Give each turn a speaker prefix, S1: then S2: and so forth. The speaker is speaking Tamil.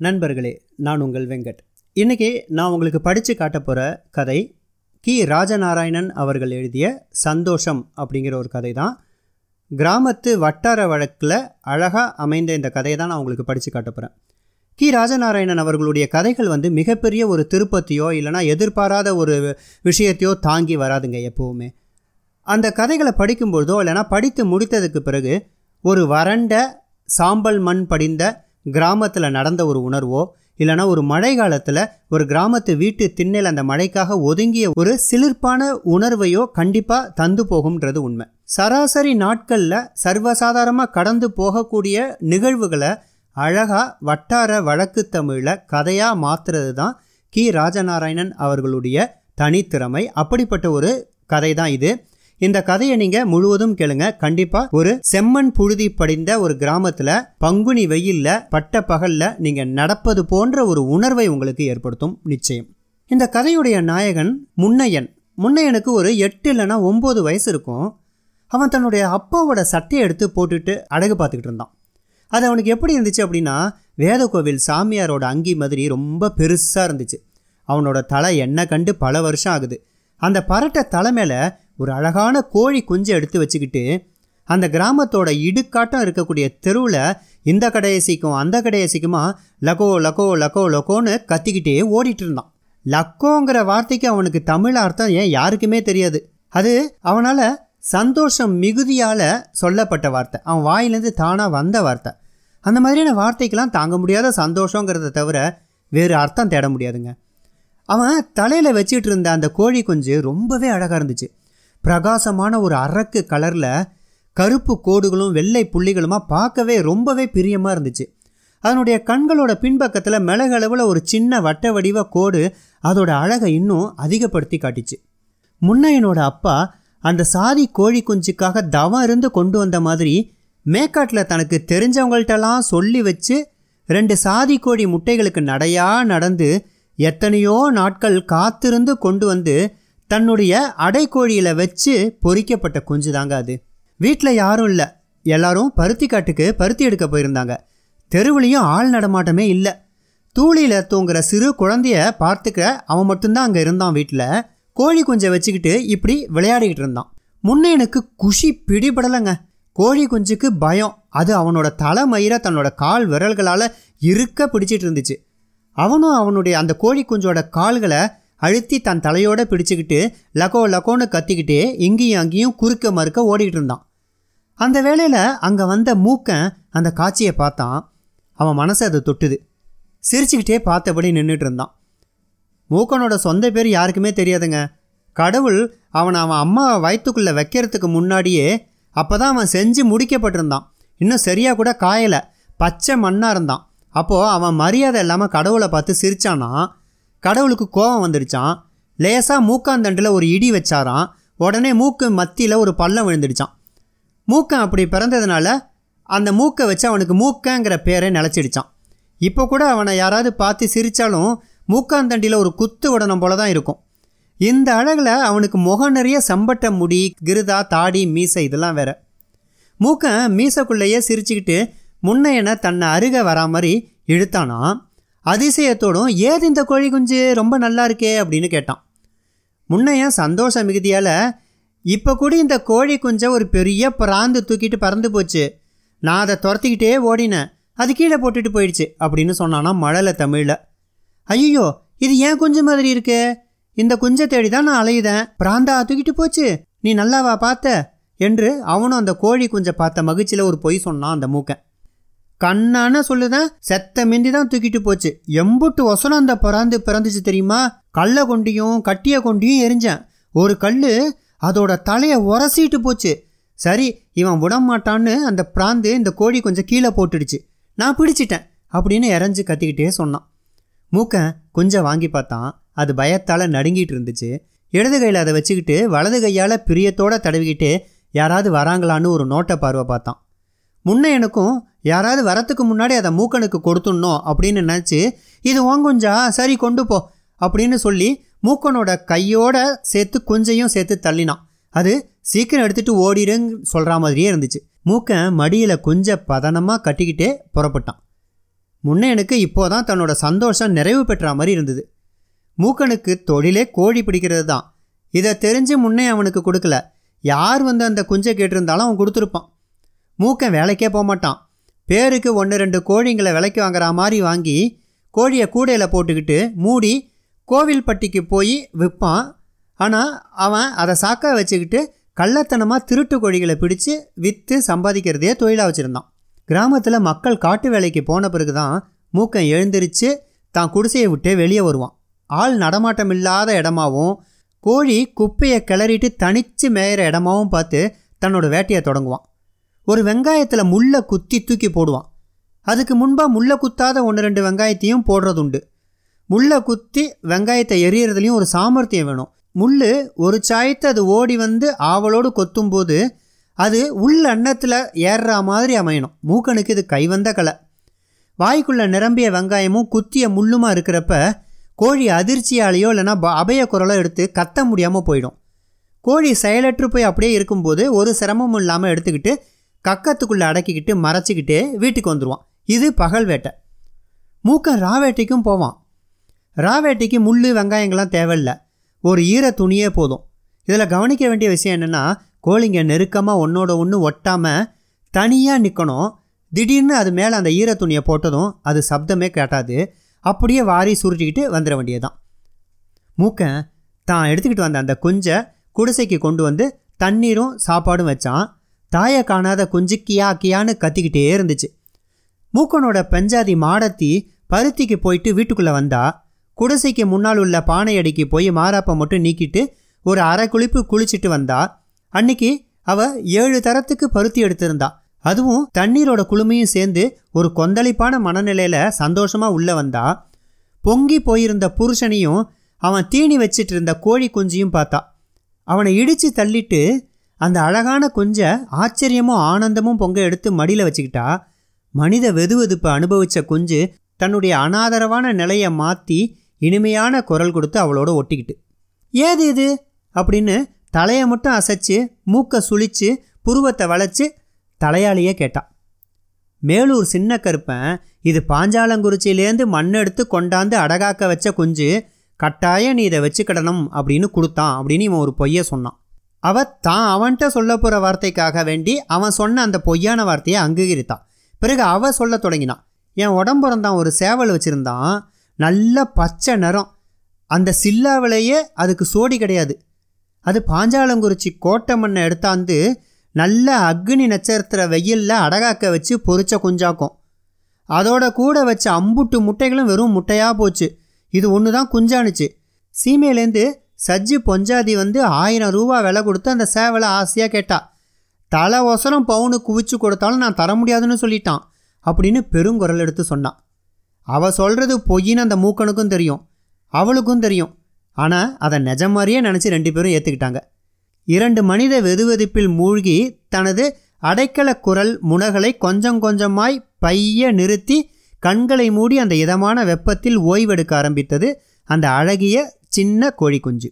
S1: நண்பர்களே நான் உங்கள் வெங்கட். இன்றைக்கி நான் உங்களுக்கு படித்து காட்ட போகிற கதை கி. ராஜநாராயணன் அவர்கள் எழுதிய சந்தோஷம் அப்படிங்கிற ஒரு கதை தான் கிராமத்து வட்டார வழக்கில் அழகாக அமைந்த இந்த கதையை தான் நான் உங்களுக்கு படித்து காட்ட போகிறேன் கி. ராஜநாராயணன் அவர்களுடைய கதைகள் வந்து மிகப்பெரிய ஒரு திருப்பத்தையோ இல்லைனா எதிர்பாராத ஒரு விஷயத்தையோ தாங்கி வராதுங்க எப்போவுமே. அந்த கதைகளை படிக்கும்பொழுதோ இல்லைனா படித்து முடித்ததுக்கு பிறகு ஒரு வறண்ட சாம்பல் மண் படிந்த கிராமத்தில் நடந்த ஒரு உணர்வோ இல்லைனா ஒரு மழை காலத்தில் ஒரு கிராமத்து வீட்டு திண்ணில் அந்த மழைக்காக ஒதுங்கிய ஒரு சிலிர்ப்பான உணர்வையோ கண்டிப்பாக தந்து போகும்ன்றது உண்மை. சராசரி நாட்களில் சர்வசாதாரணமாக கடந்து போகக்கூடிய நிகழ்வுகளை அழகாக வட்டார வழக்கு தமிழில் கதையாக மாற்றுறது தான் கி. ராஜநாராயணன் அவர்களுடைய தனித்திறமை. அப்படிப்பட்ட ஒரு கதை தான் இது. இந்த கதையை நீங்கள் முழுவதும் கேளுங்க. கண்டிப்பாக ஒரு செம்மண் புழுதி படிந்த ஒரு கிராமத்தில் பங்குனி வெயில்ல பட்ட பகலில் நீங்கள் நடப்பது போன்ற ஒரு உணர்வை உங்களுக்கு ஏற்படுத்தும். நிச்சயம். இந்த கதையுடைய நாயகன் முன்னையன். முன்னையனுக்கு ஒரு எட்டு இல்லைன்னா ஒம்பது வயசு இருக்கும். அவன் தன்னுடைய அப்பாவோட சட்டையை எடுத்து போட்டுட்டு அழகு பார்த்துக்கிட்டு இருந்தான். அது அவனுக்கு எப்படி இருந்துச்சு அப்படின்னா வேத கோவில் சாமியாரோட அங்கி மாதிரி ரொம்ப பெருசாக இருந்துச்சு. அவனோட தலை என்ன கண்டு பல வருஷம் ஆகுது. அந்த பரட்டை தலை மேலே ஒரு அழகான கோழி குஞ்சை எடுத்து வச்சுக்கிட்டு அந்த கிராமத்தோட இடுக்காட்டம் இருக்கக்கூடிய தெருவில் இந்த கடையை சீக்கும் அந்த கடையை சீக்குமா லகோ லகோ லகோ லகோன்னு கத்திக்கிட்டே ஓடிட்டு இருந்தான். லக்கோங்கிற வார்த்தைக்கு அவனுக்கு தமிழ் அர்த்தம் ஏன் யாருக்குமே தெரியாது. அது அவனால் சந்தோஷம் மிகுதியால் சொல்லப்பட்ட வார்த்தை. அவன் வாயிலேருந்து தானாக வந்த வார்த்தை. அந்த மாதிரியான வார்த்தைக்கெல்லாம் தாங்க முடியாத சந்தோஷங்கிறத தவிர வேறு அர்த்தம் தேட முடியாதுங்க. அவன் தலையில் வச்சுட்டு இருந்த அந்த கோழி குஞ்சு ரொம்பவே அழகாக இருந்துச்சு. பிரகாசமான ஒரு அரக்கு கலரில் கருப்பு கோடுகளும் வெள்ளை புள்ளிகளுமா பார்க்கவே ரொம்பவே பிரியமாக இருந்துச்சு. அதனுடைய கண்களோட பின்பக்கத்தில் மிளகளவில் ஒரு சின்ன வட்ட வடிவ கோடு அதோட அழகை இன்னும் அதிகப்படுத்தி காட்டிச்சு. முன்னையனோட அப்பா அந்த சாதி கோழி குஞ்சுக்காக தவம் இருந்து கொண்டு வந்த மாதிரி மேக்காட்டில் தனக்கு தெரிஞ்சவங்கள்ட்டெல்லாம் சொல்லி வச்சு ரெண்டு சாதி கோழி முட்டைகளுக்கு நடையாக நடந்து எத்தனையோ நாட்கள் காத்திருந்து கொண்டு வந்து தன்னுடைய அடைக்கோழியில் வச்சு பொறிக்கப்பட்ட குஞ்சு தாங்க அது. வீட்டில் யாரும் இல்லை. எல்லாரும் பருத்தி காட்டுக்கு பருத்தி எடுக்க போயிருந்தாங்க. தெருவுலேயும் ஆள் நடமாட்டமே இல்லை. தூளியில் தூங்குற சிறு குழந்தைய பார்த்துக்க அவன் மட்டும்தான் அங்கே இருந்தான் வீட்டில் கோழி குஞ்சை வச்சுக்கிட்டு இப்படி விளையாடிக்கிட்டு இருந்தான். முன்னே எனக்கு குஷி பிடிபடலைங்க. கோழி குஞ்சுக்கு பயம். அது அவனோட தலைமயிரை தன்னோட கால் விரல்களால் இருக்க பிடிச்சிட்டு இருந்துச்சு. அவனும் அவனுடைய அந்த கோழி குஞ்சோட கால்களை அழுத்தி தன் தலையோட பிடிச்சிக்கிட்டு லகோ லகோன்னு கத்திக்கிட்டே இங்கேயும் அங்கேயும் குறுக்க மறுக்க ஓடிக்கிட்டு இருந்தான். அந்த வேளையில் அங்கே வந்த மூக்கன் அந்த காட்சியை பார்த்தான். அவன் மனசை அதை தொட்டுது. சிரிச்சுக்கிட்டே பார்த்தபடி நின்றுட்டு இருந்தான். மூக்கனோட சொந்த பேர் யாருக்குமே தெரியாதுங்க. கடவுள் அவனை அவன் அம்மா வயிற்றுக்குள்ளே வைக்கிறதுக்கு முன்னாடியே அப்போ தான் அவன் செஞ்சு முடிக்கப்பட்டிருந்தான். இன்னும் சரியாக கூட காயலை. பச்சை மண்ணாக இருந்தான். அப்போது அவன் மரியாதை இல்லாமல் கடவுளை பார்த்து சிரிச்சானா கடவுளுக்கு கோபம் வந்துடுச்சான் லேசாக மூக்காந்தண்டில் ஒரு இடி வச்சாராம். உடனே மூக்கு மத்தியில் ஒரு பள்ளம் விழுந்துடுச்சான் மூக்கன் அப்படி பிறந்ததுனால அந்த மூக்கை வச்சு அவனுக்கு மூக்கங்கிற பேரை நிலச்சிடுச்சான் இப்போ கூட அவனை யாராவது பார்த்து சிரித்தாலும் மூக்காந்தண்டியில் ஒரு குத்து உடனம் போல தான் இருக்கும். இந்த அழகில் அவனுக்கு முகம் நிறைய சம்பட்ட முடி கிருதா தாடி மீசை இதெல்லாம் வேற. மூக்கன் மீசைக்குள்ளேயே சிரிச்சுக்கிட்டு முன்னையனை தன்னை அருக வரா மாதிரி இழுத்தானா அதிசயத்தோடும் ஏது இந்த கோழி குஞ்சு? ரொம்ப நல்லா இருக்கே அப்படின்னு கேட்டான். முன்னையன் சந்தோஷ மிகுதியால் இப்போ கூட இந்த கோழி குஞ்சை ஒரு பெரிய பிராந்து தூக்கிட்டு பறந்து போச்சு. நான் அதை துரத்திக்கிட்டே ஓடினேன். அது கீழே போட்டுட்டு போயிடுச்சு அப்படின்னு சொன்னானா மழலை தமிழில். ஐயோ இது ஏன் குஞ்சு மாதிரி இருக்கு? இந்த குஞ்சை தேடி தான் நான் அலையுதேன். பிராந்தா தூக்கிட்டு போச்சு. நீ நல்லாவா பார்த்த? என்று அவனும் அந்த கோழி குஞ்சை பார்த்த மகிழ்ச்சியில் ஒரு பொய் சொன்னான் அந்த மூக்கன். கண்ணான சொல்லுதான் செத்த மிந்தி தான் தூக்கிட்டு போச்சு. எம்புட்டு ஒசனம் அந்த பிறந்து பிறந்துச்சு தெரியுமா? கல்லை கொண்டியும் கட்டிய கொண்டியும் எரிஞ்சேன். ஒரு கல் அதோட தலையை உரசிட்டு போச்சு. சரி இவன் விடமாட்டான்னு அந்த பிராந்து இந்த கோழி கொஞ்சம் கீழே போட்டுடுச்சு. நான் பிடிச்சிட்டேன் அப்படின்னு இறஞ்சி கத்திக்கிட்டே சொன்னான். மூக்கன் கொஞ்சம் வாங்கி பார்த்தான். அது பயத்தால் நடுங்கிட்டு இருந்துச்சு. இடது கையில் அதை வச்சுக்கிட்டு வலது கையால் பிரியத்தோடு தடவிக்கிட்டு யாராவது வராங்களான்னு ஒரு நோட்டை பார்வை பார்த்தான். முன்ன எனக்கும் யாராவது வரத்துக்கு முன்னாடி அதை மூக்கனுக்கு கொடுத்துடணும் அப்படின்னு நினச்சி இது ஓங்குஞ்சா சரி கொண்டு போ அப்படின்னு சொல்லி மூக்கனோட கையோட சேர்த்து கொஞ்சையும் சேர்த்து தள்ளினான். அது சீக்கிரம் எடுத்துகிட்டு ஓடிடுன்னு சொல்கிற மாதிரியே இருந்துச்சு. மூக்கன் மடியில் கொஞ்சம் பதனமாக கட்டிக்கிட்டே புறப்பட்டான். முன்னையனுக்கு இப்போதான் தன்னோட சந்தோஷம் நிறைவு பெற்ற மாதிரி இருந்தது. மூக்கனுக்கு தொழிலே கோழி பிடிக்கிறது தான். இதை தெரிஞ்சு முன்னே அவனுக்கு கொடுக்கல. யார் வந்து அந்த குஞ்சை கேட்டிருந்தாலும் அவன் கொடுத்துருப்பான். மூக்கன் வேலைக்கே போக மாட்டான் பேருக்கு ஒன்று ரெண்டு கோழிங்களை விலைக்கு வாங்குற மாதிரி வாங்கி கோழியை கூடையில் போட்டுக்கிட்டு மூடி கோவில்பட்டிக்கு போய் விற்பான் ஆனால் அவன் அதை சாக்கா வச்சுக்கிட்டு கள்ளத்தனமாக திருட்டு கோழிகளை பிடிச்சு விற்று சம்பாதிக்கிறதையே தொழிலாக வச்சுருந்தான். கிராமத்தில் மக்கள் காட்டு வேலைக்கு போன பிறகு தான் மூக்கன் எழுந்திரிச்சு தான் குடிசையை விட்டு வெளியே வருவான். ஆள் நடமாட்டம் இல்லாத இடமாவும் கோழி குப்பையை கிளறிட்டு தனிச்சு மேயிற இடமாவும் பார்த்து தன்னோட வேட்டையை தொடங்குவான். ஒரு வெங்காயத்தில் முள்ளை குத்தி தூக்கி போடுவான். அதுக்கு முன்பாக முள்ளை குத்தாத ஒன்று ரெண்டு வெங்காயத்தையும் போடுறதுண்டு. முள்ளை குத்தி வெங்காயத்தை எரியறதுலையும் ஒரு சாமர்த்தியம் வேணும். முள் ஒரு சாயத்தை அது ஓடி வந்து ஆவலோடு கொத்தும்போது அது உள் அன்னத்தில் ஏறுற மாதிரி அமையணும். மூக்கனுக்கு இது கைவந்த கலை. வாய்க்குள்ளே நிரம்பிய வெங்காயமும் குத்திய முள்ளுமா இருக்கிறப்ப கோழி அதிர்ச்சியாலேயோ இல்லைனா அபய குரலோ எடுத்து கத்த முடியாமல் போயிடும். கோழி செயலற்று போய் அப்படியே இருக்கும்போது ஒரு சிரமமும் இல்லாமல் எடுத்துக்கிட்டு கக்கத்துக்குள்ளே அடக்கிக்கிட்டு மறைச்சிக்கிட்டு வீட்டுக்கு வந்துடுவான் இது பகல் வேட்டை. மூக்கன் ராவேட்டைக்கும் போவான். ராவேட்டைக்கு முள் வெங்காயங்கள்லாம் தேவையில்லை. ஒரு ஈர துணியே போதும். இதில் கவனிக்க வேண்டிய விஷயம் என்னென்னா கோழிங்க நெருக்கமாக ஒன்றோட ஒன்று ஒட்டாமல் தனியாக நிற்கணும் திடீர்னு அது மேலே அந்த ஈர துணியை போட்டதும் அது சப்தமே கேட்டாது. அப்படியே வாரி சுருட்டிக்கிட்டு வந்துட வேண்டியதுதான். மூக்கன் தான் எடுத்துக்கிட்டு வந்த அந்த குஞ்சை குடிசைக்கு கொண்டு வந்து தண்ணீரும் சாப்பாடும் வச்சான். தாயை காணாத குஞ்சு கியா கியான்னு கத்திக்கிட்டே இருந்துச்சு. மூக்கனோட பெஞ்சாதி மாடத்தி பருத்திக்கு போயிட்டு வீட்டுக்குள்ளே வந்தா குடிசைக்கு முன்னால் உள்ள பானை அடிக்கு போய் மாராப்பை மட்டும் நீக்கிட்டு ஒரு அரை குளிப்பு குளிச்சுட்டு வந்தா. அன்னைக்கு அவ ஏழு தரத்துக்கு பருத்தி எடுத்திருந்தா. அதுவும் தண்ணீரோட குளுமையும் சேர்ந்து ஒரு கொந்தளிப்பான மனநிலையில் சந்தோஷமாக உள்ளே வந்தா. பொங்கி போயிருந்த புருஷனையும் அவன் தீனி வச்சிட்டு இருந்த கோழி குஞ்சியும் பார்த்தா. அவனை இடித்து தள்ளிட்டு அந்த அழகான குஞ்ச ஆச்சரியமும் ஆனந்தமும் பொங்க எடுத்து மடியில் வச்சுக்கிட்டா மனித வெதுவெதுப்பை அனுபவித்த குஞ்சு தன்னுடைய அனாதரவான நிலையை மாற்றி இனிமையான குரல் கொடுத்து அவளோட ஒட்டிக்கிட்டு ஏது இது? அப்படின்னு தலையை மட்டும் அசைச்சு மூக்கை சுழித்து புருவத்தை வளைச்சு தலையாளியே கேட்டான் மேலூர் சின்ன கருப்பன் இது பாஞ்சாலங்குறிச்சியிலேருந்து மண்ணெடுத்து கொண்டாந்து அடகாக்க வச்ச குஞ்சு கட்டாயம் நீ இதை வச்சுக்கிடணும் அப்படின்னு கொடுத்தான் அப்படின்னு இவன் ஒரு பொய்யை சொன்னான். அவ தான் அவன்கிட்ட சொல்ல போகிற வார்த்தைக்காக வேண்டி அவன் சொன்ன அந்த பொய்யான வார்த்தையை அங்கீகரித்தான். பிறகு அவ சொல்ல தொடங்கினான். என் உடம்புறந்தான் ஒரு சேவல் வச்சுருந்தான். நல்ல பச்சை நிறம். அந்த சில்லாவிலேயே அதுக்கு சோடி கிடையாது. அது பாஞ்சாலங்குறிச்சி கோட்டை மண்ணை எடுத்தாந்து நல்ல அக்னி நட்சத்திர வெயிலில் அடகாக்க வச்சு பொறிச்ச குஞ்சாக்கும். அதோட கூட வச்ச அம்புட்டு முட்டைகளும் வெறும் முட்டையாக போச்சு. இது ஒன்று தான் குஞ்சானுச்சு. சீமையிலேருந்து சஜ்ஜி பொஞ்சாதி வந்து ஆயிரம் ரூபா விலை கொடுத்து அந்த சேவலை ஆசையாக கேட்டா. தலை ஒசரம் பவுனு குவிச்சு கொடுத்தாலும் நான் தர முடியாதுன்னு சொல்லிட்டான் அப்படின்னு பெருங்குரல் எடுத்து சொன்னான் அவ சொல்கிறது பொய்ன்னு அந்த மூக்கனுக்கும் தெரியும் அவளுக்கும் தெரியும். ஆனால் அதை நிஜம் மாதிரியே நினச்சி ரெண்டு பேரும் ஏற்றுக்கிட்டாங்க இரண்டு மனித வெதுவெதுப்பில் மூழ்கி தனது அடைக்கல குரல் முனகளை கொஞ்சம் கொஞ்சமாய் பைய நிறுத்தி கண்களை மூடி அந்த இதமான வெப்பத்தில் ஓய்வெடுக்க ஆரம்பித்தது அந்த அழகிய சின்ன கோழி குஞ்சு